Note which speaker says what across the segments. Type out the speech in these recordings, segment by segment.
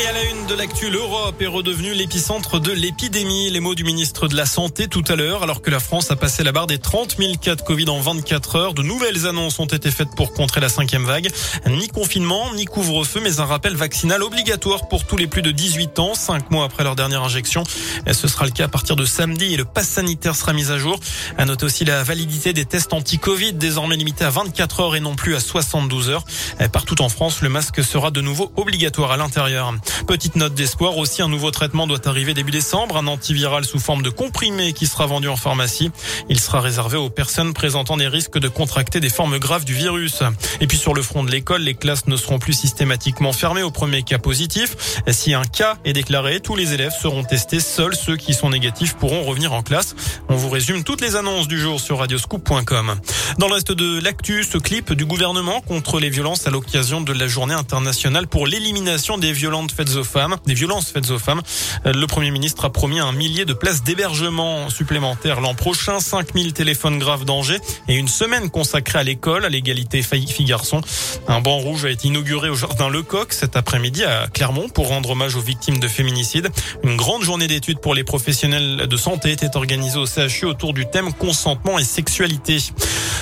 Speaker 1: Et à la une de l'actu, l'Europe est redevenue l'épicentre de l'épidémie. Les mots du ministre de la Santé tout à l'heure, alors que la France a passé la barre des 30 000 cas de Covid en 24 heures. De nouvelles annonces ont été faites pour contrer la cinquième vague. Ni confinement, ni couvre-feu, mais un rappel vaccinal obligatoire pour tous les plus de 18 ans, cinq mois après leur dernière injection. Ce sera le cas à partir de samedi et le pass sanitaire sera mis à jour. À noter aussi la validité des tests anti-Covid, désormais limitée à 24 heures et non plus à 72 heures. Partout en France, le masque sera de nouveau obligatoire à l'intérieur. Petite note d'espoir aussi, un nouveau traitement doit arriver début décembre, un antiviral sous forme de comprimé qui sera vendu en pharmacie. Il sera réservé aux personnes présentant des risques de contracter des formes graves du virus. Et puis sur le front de l'école, les classes ne seront plus systématiquement fermées au premier cas positif. Si un cas est déclaré, tous les élèves seront testés. Seuls ceux qui sont négatifs pourront revenir en classe. On vous résume toutes les annonces du jour sur radioscoop.com. Dans le reste de l'actu, ce clip du gouvernement contre les violences à l'occasion de la journée internationale pour l'élimination des faites aux femmes, des violences faites aux femmes. Euh, le Premier ministre a promis un millier de places d'hébergement supplémentaires l'an prochain, 5000 téléphones graves danger et une semaine consacrée à l'école, à l'égalité filles-garçons. Un banc rouge a été inauguré au jardin Lecoq cet après-midi à Clermont pour rendre hommage aux victimes de féminicide. Une grande journée d'études pour les professionnels de santé était organisée au CHU autour du thème consentement et sexualité.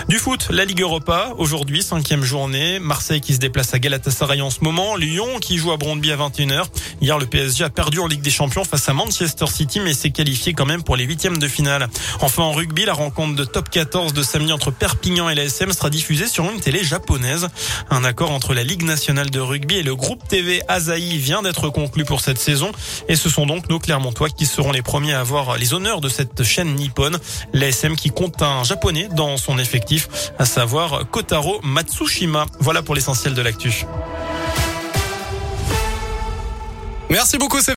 Speaker 1: Du foot, la Ligue Europa, aujourd'hui, cinquième journée. Marseille qui se déplace à Galatasaray en ce moment. Lyon qui joue à Brondby à 21h. Hier, le PSG a perdu en Ligue des Champions face à Manchester City, mais s'est qualifié quand même pour les huitièmes de finale. Enfin, en rugby, la rencontre de top 14 de samedi entre Perpignan et la SM sera diffusée sur une télé japonaise. Un accord entre la Ligue nationale de rugby et le groupe TV Asahi vient d'être conclu pour cette saison. Et ce sont donc nos Clermontois qui seront les premiers à avoir les honneurs de cette chaîne nippone. L'ASM qui compte un japonais dans son effectif à savoir Kotaro Matsushima. Voilà pour l'essentiel de l'actu.
Speaker 2: Merci beaucoup.